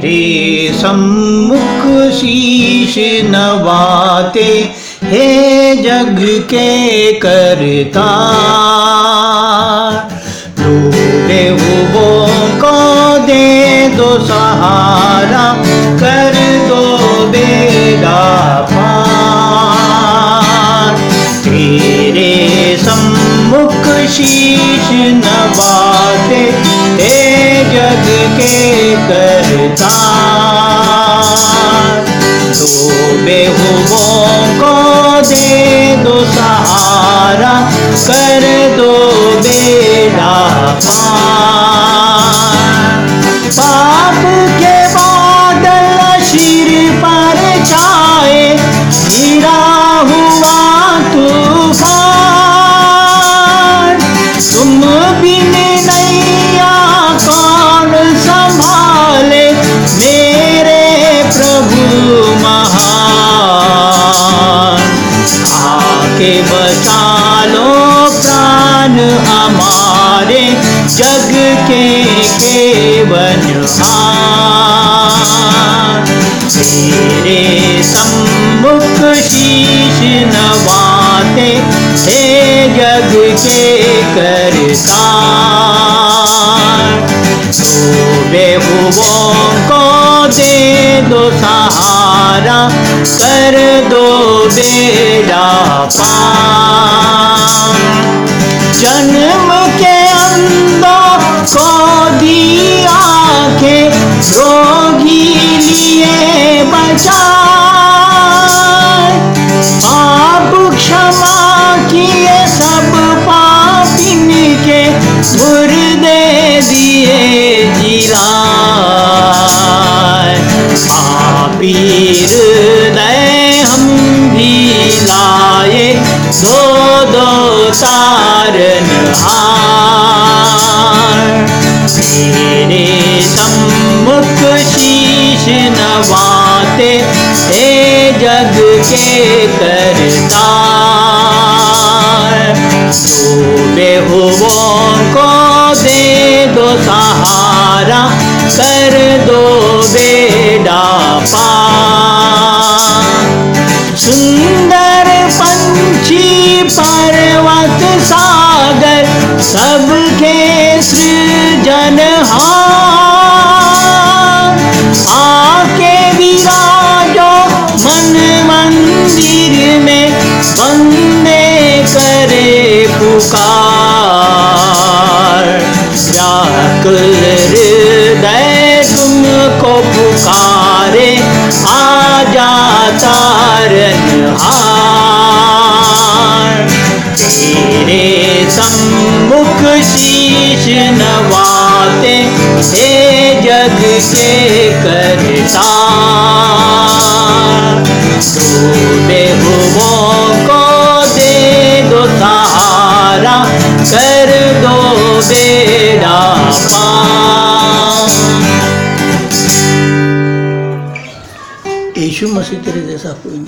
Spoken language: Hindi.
तेरे सम्मुख शीश नवाते हे जग के करता तू बेहुबों को दे दो सहारा, कर दो बेड़ा पार। तेरे सम्मुख शीश नवाते दो बेहुबों को दे दो सहारा कर आके बचा लो प्राण हमारे जग के केवनहार तेरे सम्मुख शीश नवाते हे जग के करता तो बेहुबों को दे दो सहारा, कर दो बेड़ा पार जन्म के अंदर को दिया के रोगी लिए बचा पाप क्षमा किए सब पापिन के मुर्दे दिए जिला पापी लाए दो तारन हार तेरे सम्मुख शीश नवाते, हे जग के करता तो बेहुबों को दे दो सहारा, कर दो बेड़ा सुंदर पंछी पर्वत सागर, सबके सृजनहार आके विराजो मन मंदिर में बंदे करे पुकार। व्याकुल हृदय तुमको पुकारे। तेरे सम्मुख शीश नवाते हे जग से करता। तू बेहुबों को दे दो सहारा, कर दो बेड़ा यीशु मसीह तेरे जैसा कोई नहीं।